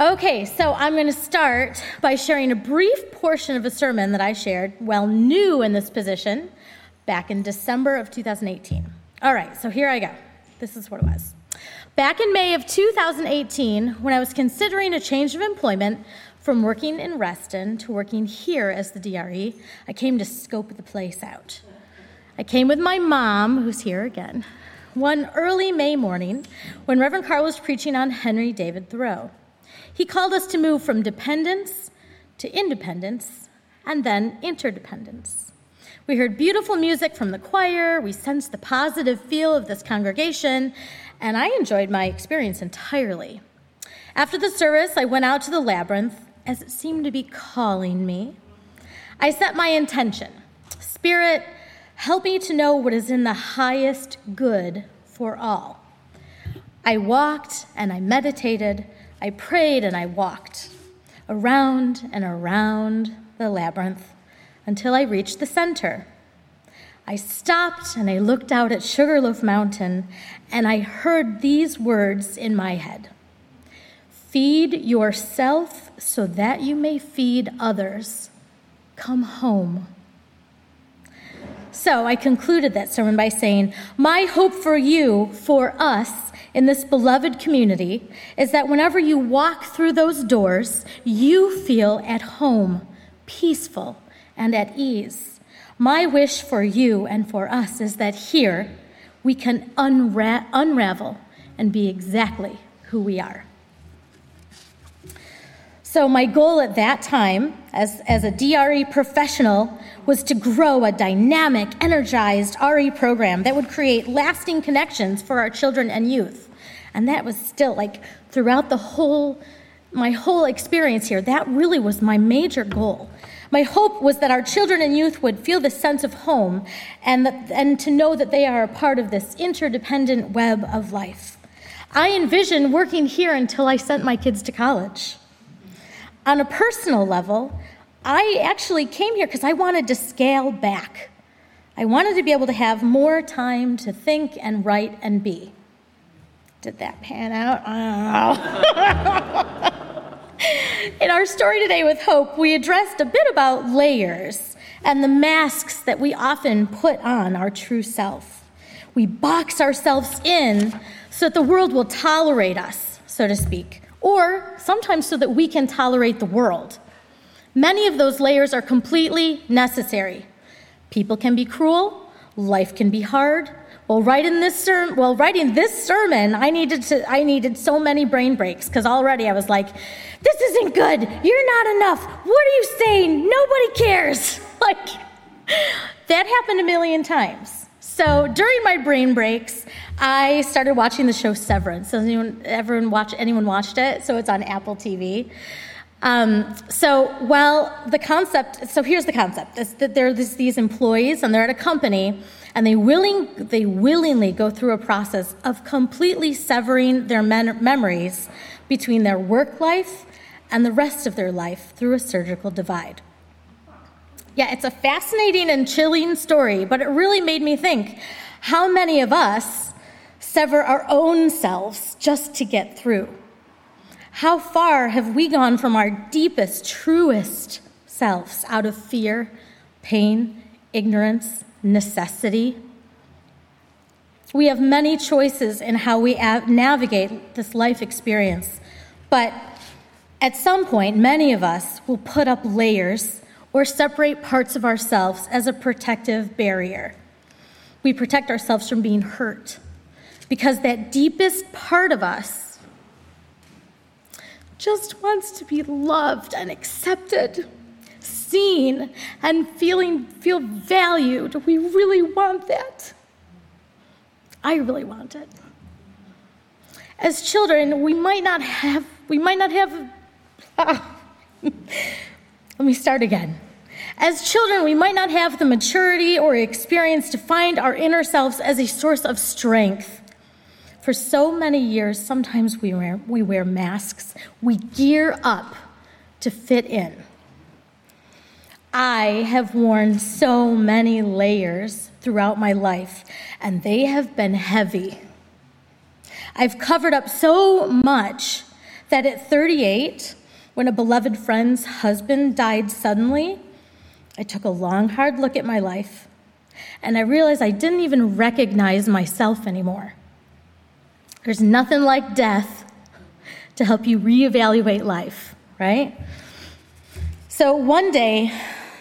Okay, so I'm going to start by sharing a brief portion of a sermon that I shared while new in this position back in December of 2018. All right, so here I go. This is what it was. Back in May of 2018, when I was considering a change of employment from working in Reston to working here as the DRE, I came to scope the place out. I came with my mom, who's here again, one early May morning when Reverend Carl was preaching on Henry David Thoreau. He called us to move from dependence to independence and then interdependence. We heard beautiful music from the choir, we sensed the positive feel of this congregation, and I enjoyed my experience entirely. After the service, I went out to the labyrinth as it seemed to be calling me. I set my intention Spirit, help me to know what is in the highest good for all. I walked and I meditated I prayed and I walked around and around the labyrinth until I reached the center. I stopped and I looked out at Sugarloaf Mountain and I heard these words in my head Feed yourself so that you may feed others. Come home. So I concluded that sermon by saying, My hope for you, for us, in this beloved community is that whenever you walk through those doors, you feel at home, peaceful, and at ease. My wish for you and for us is that here we can unra- unravel and be exactly who we are. So, my goal at that time, as, as a DRE professional, was to grow a dynamic, energized RE program that would create lasting connections for our children and youth. And that was still like throughout the whole, my whole experience here, that really was my major goal. My hope was that our children and youth would feel the sense of home and, that, and to know that they are a part of this interdependent web of life. I envisioned working here until I sent my kids to college. On a personal level, I actually came here because I wanted to scale back. I wanted to be able to have more time to think and write and be. Did that pan out? I don't know. In our story today with Hope, we addressed a bit about layers and the masks that we often put on our true self. We box ourselves in so that the world will tolerate us, so to speak, or sometimes so that we can tolerate the world. Many of those layers are completely necessary. People can be cruel, life can be hard, well, writing this sermon, well, writing this sermon, I needed to, I needed so many brain breaks because already I was like, "This isn't good. You're not enough. What are you saying? Nobody cares." Like that happened a million times. So during my brain breaks, I started watching the show Severance. Has anyone, everyone watch, anyone watched it? So it's on Apple TV. Um, so, well, the concept, so here's the concept, is that there are these employees and they're at a company and they, willing, they willingly go through a process of completely severing their memories between their work life and the rest of their life through a surgical divide. Yeah, it's a fascinating and chilling story, but it really made me think how many of us sever our own selves just to get through? How far have we gone from our deepest, truest selves out of fear, pain, ignorance, necessity. We have many choices in how we navigate this life experience, but at some point, many of us will put up layers or separate parts of ourselves as a protective barrier. We protect ourselves from being hurt because that deepest part of us just wants to be loved and accepted seen and feeling feel valued. We really want that. I really want it. As children, we might not have we might not have ah, let me start again. As children, we might not have the maturity or experience to find our inner selves as a source of strength. For so many years, sometimes we wear, we wear masks. We gear up to fit in. I have worn so many layers throughout my life, and they have been heavy. I've covered up so much that at 38, when a beloved friend's husband died suddenly, I took a long, hard look at my life and I realized I didn't even recognize myself anymore. There's nothing like death to help you reevaluate life, right? So one day,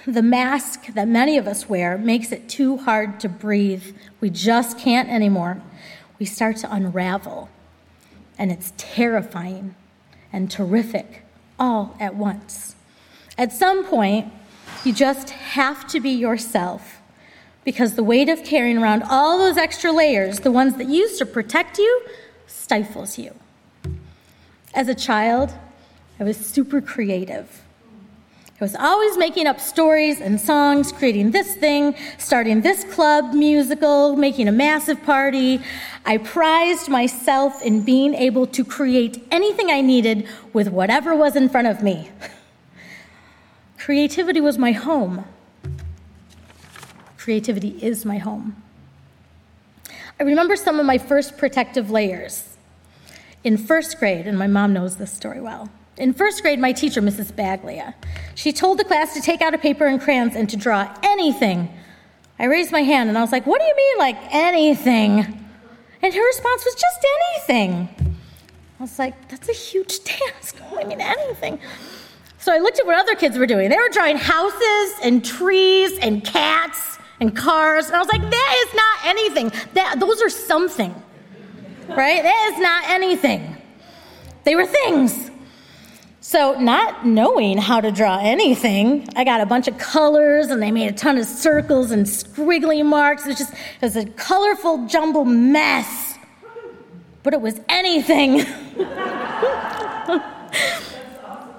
the mask that many of us wear makes it too hard to breathe. We just can't anymore. We start to unravel, and it's terrifying and terrific all at once. At some point, you just have to be yourself because the weight of carrying around all those extra layers, the ones that used to protect you, stifles you. As a child, I was super creative. I was always making up stories and songs, creating this thing, starting this club musical, making a massive party. I prized myself in being able to create anything I needed with whatever was in front of me. Creativity was my home. Creativity is my home. I remember some of my first protective layers. In first grade, and my mom knows this story well. In first grade, my teacher, Mrs. Baglia, she told the class to take out a paper and crayons and to draw anything. I raised my hand and I was like, What do you mean, like anything? And her response was, Just anything. I was like, That's a huge task. I mean, anything. So I looked at what other kids were doing. They were drawing houses and trees and cats and cars. And I was like, that is not anything. That, those are something, right? That is not anything. They were things. So, not knowing how to draw anything, I got a bunch of colors and they made a ton of circles and squiggly marks. It was just it was a colorful jumble mess. But it was anything.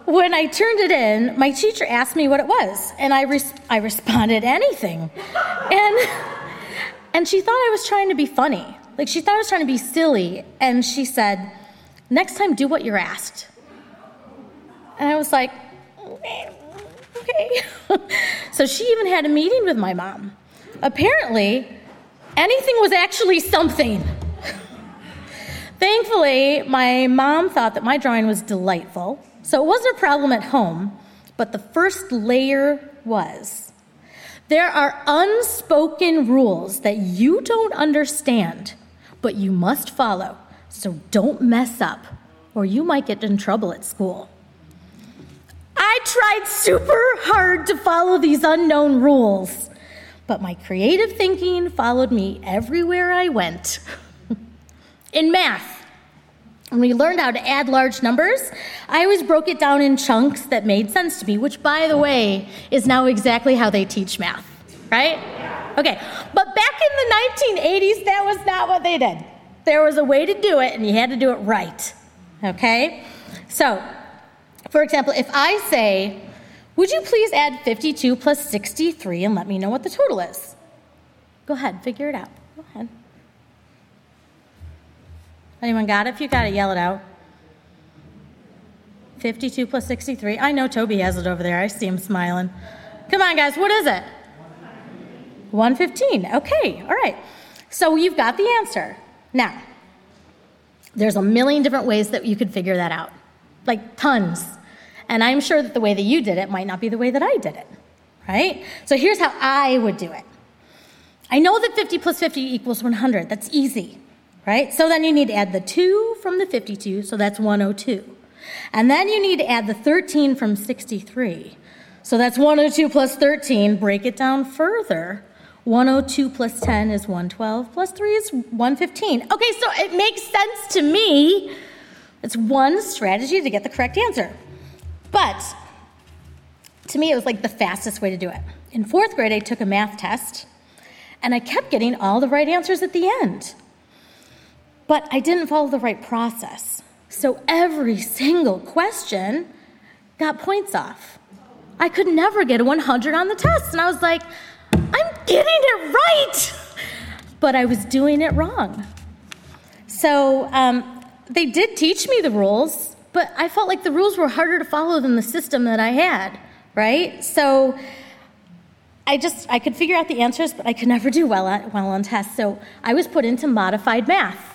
when I turned it in, my teacher asked me what it was, and I, res- I responded anything. And, and she thought I was trying to be funny. Like, she thought I was trying to be silly. And she said, Next time, do what you're asked. And I was like, Okay. so she even had a meeting with my mom. Apparently, anything was actually something. Thankfully, my mom thought that my drawing was delightful so it wasn't a problem at home, but the first layer was. There are unspoken rules that you don't understand, but you must follow. So don't mess up, or you might get in trouble at school. I tried super hard to follow these unknown rules, but my creative thinking followed me everywhere I went. in math, when we learned how to add large numbers, I always broke it down in chunks that made sense to me, which, by the way, is now exactly how they teach math, right? Okay, but back in the 1980s, that was not what they did. There was a way to do it, and you had to do it right, okay? So, for example, if I say, Would you please add 52 plus 63 and let me know what the total is? Go ahead, figure it out. Go ahead. Anyone got it? If you got it, yell it out. 52 plus 63. I know Toby has it over there. I see him smiling. Come on, guys. What is it? 115. Okay. All right. So you've got the answer. Now, there's a million different ways that you could figure that out, like tons. And I'm sure that the way that you did it might not be the way that I did it, right? So here's how I would do it. I know that 50 plus 50 equals 100. That's easy right? So then you need to add the 2 from the 52, so that's 102. And then you need to add the 13 from 63. So that's 102 plus 13. Break it down further. 102 plus 10 is 112, plus 3 is 115. Okay, so it makes sense to me. It's one strategy to get the correct answer. But to me, it was like the fastest way to do it. In fourth grade, I took a math test, and I kept getting all the right answers at the end. But I didn't follow the right process. So every single question got points off. I could never get a 100 on the test. And I was like, I'm getting it right. But I was doing it wrong. So um, they did teach me the rules, but I felt like the rules were harder to follow than the system that I had, right? So I just, I could figure out the answers, but I could never do well, well on tests. So I was put into modified math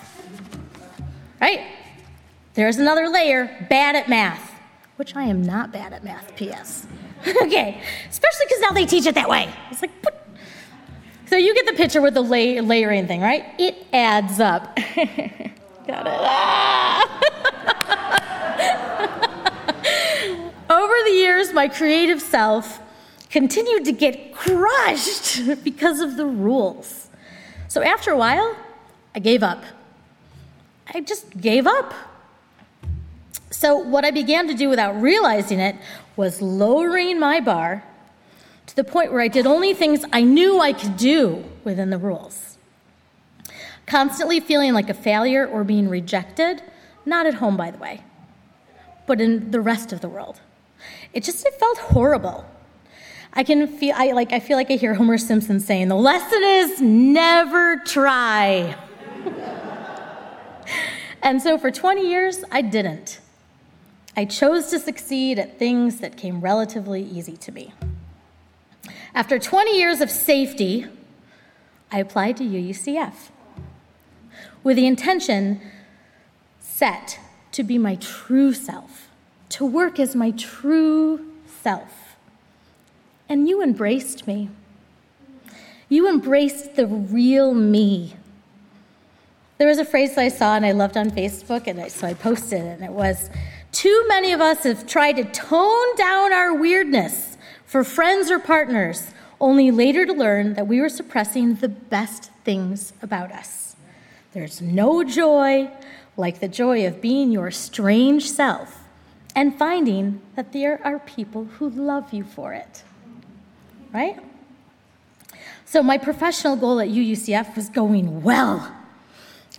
right? There's another layer, bad at math, which I am not bad at math, P.S. okay, especially because now they teach it that way. It's like? So you get the picture with the lay- layering thing, right? It adds up. Got it. Over the years, my creative self continued to get crushed because of the rules. So after a while, I gave up. I just gave up. So, what I began to do without realizing it was lowering my bar to the point where I did only things I knew I could do within the rules. Constantly feeling like a failure or being rejected, not at home, by the way, but in the rest of the world. It just it felt horrible. I can feel I like I feel like I hear Homer Simpson saying the lesson is never try. and so for 20 years I didn't. I chose to succeed at things that came relatively easy to me. After 20 years of safety, I applied to UUCF with the intention set to be my true self, to work as my true self. And you embraced me. You embraced the real me. There was a phrase that I saw and I loved on Facebook, and so I posted it, and it was Too many of us have tried to tone down our weirdness for friends or partners, only later to learn that we were suppressing the best things about us. There's no joy like the joy of being your strange self and finding that there are people who love you for it. Right? So, my professional goal at UUCF was going well.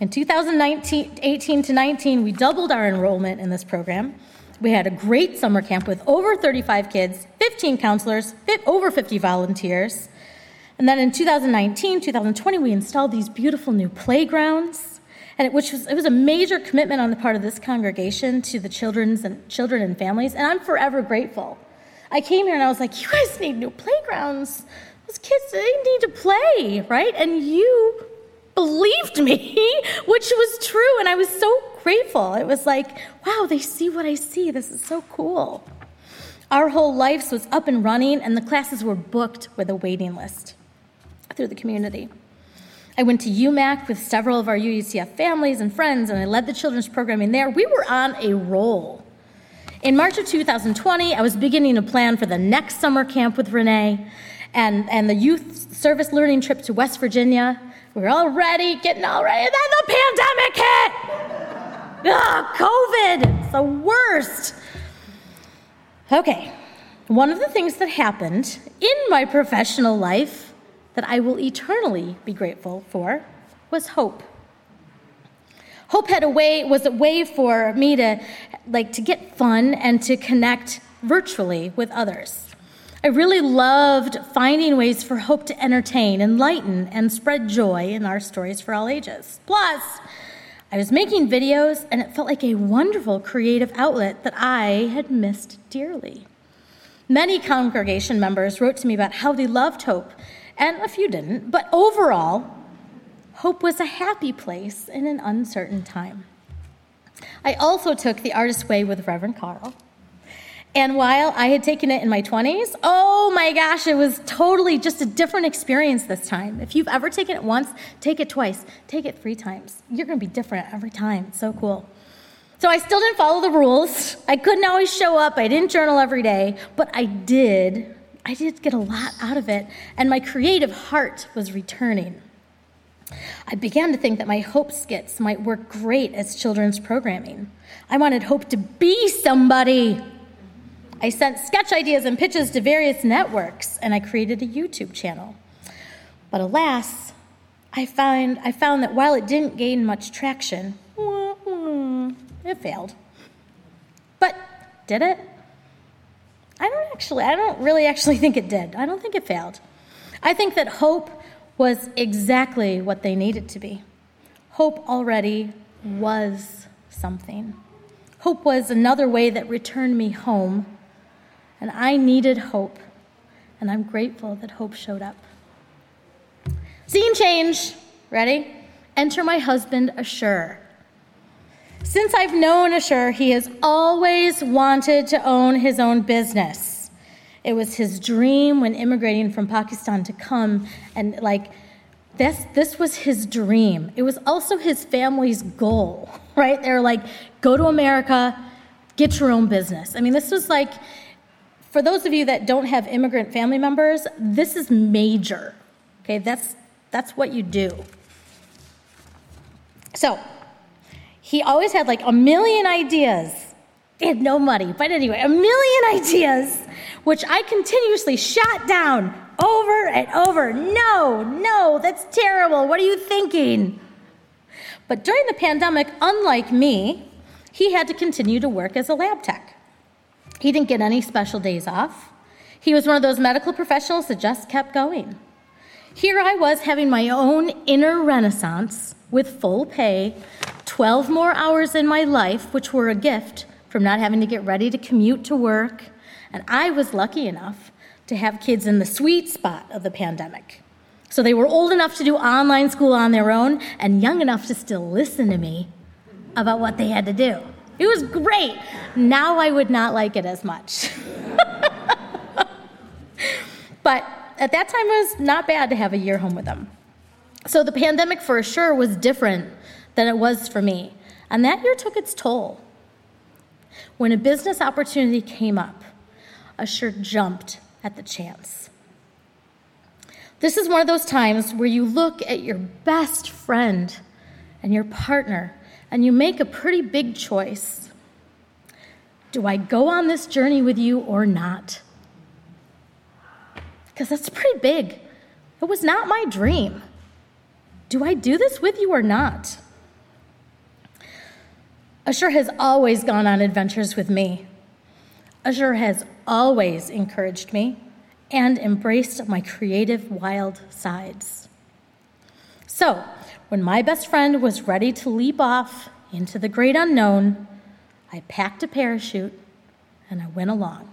In 2018 to 19, we doubled our enrollment in this program. We had a great summer camp with over 35 kids, 15 counselors, over 50 volunteers. And then in 2019, 2020, we installed these beautiful new playgrounds, and it, which was it was a major commitment on the part of this congregation to the children's and children and families, and I'm forever grateful. I came here and I was like, you guys need new playgrounds. Those kids, they need to play, right? And you believed me, which was true, and I was so grateful. It was like, wow, they see what I see. This is so cool. Our whole lives was up and running, and the classes were booked with a waiting list through the community. I went to UMAC with several of our UUCF families and friends, and I led the children's programming there. We were on a roll. In March of 2020, I was beginning to plan for the next summer camp with Renee and, and the youth service learning trip to West Virginia. We were all ready, getting all ready, and then the pandemic hit! Ugh, COVID! It's the worst. Okay, one of the things that happened in my professional life that I will eternally be grateful for was hope. Hope had a way was a way for me to like to get fun and to connect virtually with others. I really loved finding ways for hope to entertain, enlighten, and spread joy in our stories for all ages. Plus, I was making videos, and it felt like a wonderful creative outlet that I had missed dearly. Many congregation members wrote to me about how they loved hope, and a few didn't, but overall, hope was a happy place in an uncertain time. I also took the artist's way with Reverend Carl and while I had taken it in my 20s, oh my gosh, it was totally just a different experience this time. If you've ever taken it once, take it twice, take it three times. You're going to be different every time. It's so cool. So I still didn't follow the rules. I couldn't always show up. I didn't journal every day, but I did. I did get a lot out of it, and my creative heart was returning. I began to think that my Hope skits might work great as children's programming. I wanted Hope to be somebody. I sent sketch ideas and pitches to various networks, and I created a YouTube channel. But alas, I found, I found that while it didn't gain much traction, it failed. But did it? I don't actually, I don't really actually think it did. I don't think it failed. I think that hope was exactly what they needed to be. Hope already was something. Hope was another way that returned me home and I needed hope. And I'm grateful that hope showed up. Scene change. Ready? Enter my husband, Ashur. Since I've known Ashur, he has always wanted to own his own business. It was his dream when immigrating from Pakistan to come and like this this was his dream. It was also his family's goal, right? They're like go to America, get your own business. I mean, this was like for those of you that don't have immigrant family members, this is major. Okay? That's that's what you do. So, he always had like a million ideas. He had no money, but anyway, a million ideas, which I continuously shot down over and over. No, no, that's terrible. What are you thinking? But during the pandemic, unlike me, he had to continue to work as a lab tech. He didn't get any special days off. He was one of those medical professionals that just kept going. Here I was having my own inner renaissance with full pay, 12 more hours in my life, which were a gift from not having to get ready to commute to work. And I was lucky enough to have kids in the sweet spot of the pandemic. So they were old enough to do online school on their own and young enough to still listen to me about what they had to do. It was great. Now I would not like it as much. but at that time, it was not bad to have a year home with them. So the pandemic for sure was different than it was for me. And that year took its toll. When a business opportunity came up, Ashur jumped at the chance. This is one of those times where you look at your best friend and your partner and you make a pretty big choice. Do I go on this journey with you or not? Because that's pretty big. It was not my dream. Do I do this with you or not? Ashur has always gone on adventures with me. Ashur has always encouraged me and embraced my creative, wild sides. So, when my best friend was ready to leap off into the great unknown, I packed a parachute and I went along.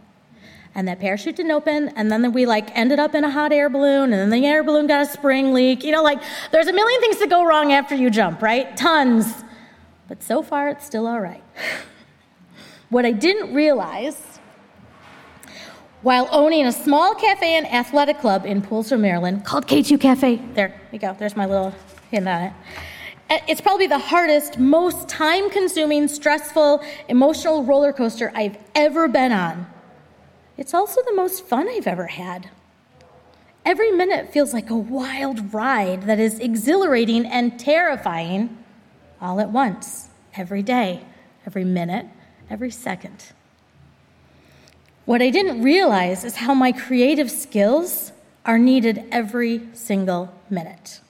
And that parachute didn't open and then we like ended up in a hot air balloon and then the air balloon got a spring leak. You know like there's a million things that go wrong after you jump right? Tons. But so far it's still all right. What i didn't realize while owning a small cafe and athletic club in Poolesville, Maryland, called K2 Cafe. There we go. There's my little hint on it. It's probably the hardest, most time consuming, stressful, emotional roller coaster I've ever been on. It's also the most fun I've ever had. Every minute feels like a wild ride that is exhilarating and terrifying all at once, every day, every minute, every second. What I didn't realize is how my creative skills are needed every single minute.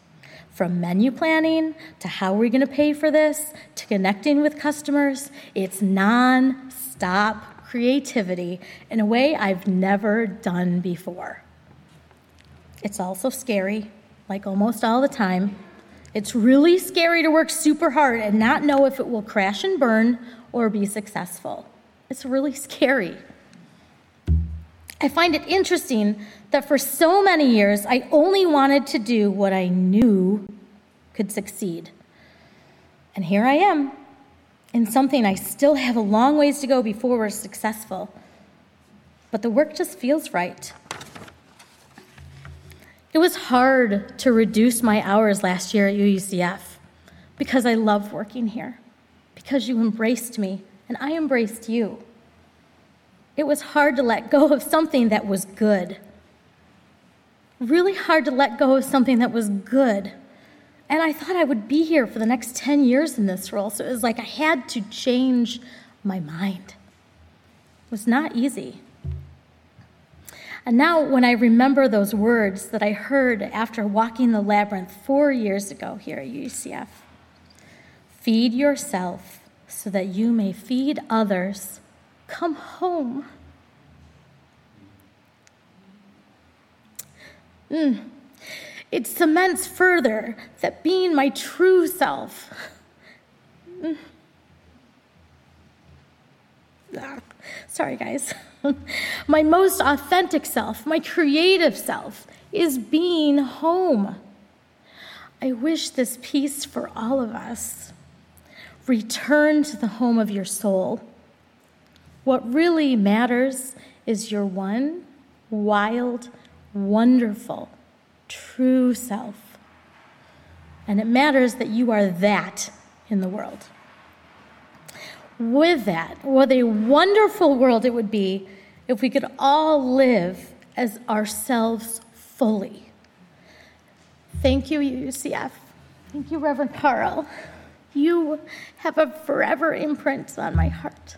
From menu planning to how we're going to pay for this to connecting with customers, it's non stop creativity in a way I've never done before. It's also scary, like almost all the time. It's really scary to work super hard and not know if it will crash and burn or be successful. It's really scary. I find it interesting that for so many years I only wanted to do what I knew could succeed. And here I am, in something I still have a long ways to go before we're successful. But the work just feels right. It was hard to reduce my hours last year at UUCF because I love working here, because you embraced me and I embraced you. It was hard to let go of something that was good. Really hard to let go of something that was good and I thought I would be here for the next 10 years in this role. So it was like I had to change my mind. It was not easy. And now, when I remember those words that I heard after walking the labyrinth four years ago here at UCF feed yourself so that you may feed others, come home. Mm. It cements further that being my true self. Ah, sorry, guys. my most authentic self, my creative self, is being home. I wish this peace for all of us. return to the home of your soul. What really matters is your one wild, wonderful, true self. And it matters that you are that in the world. With that, what a wonderful world it would be if we could all live as ourselves fully. Thank you, UCF. Thank you, Reverend Carl. You have a forever imprint on my heart.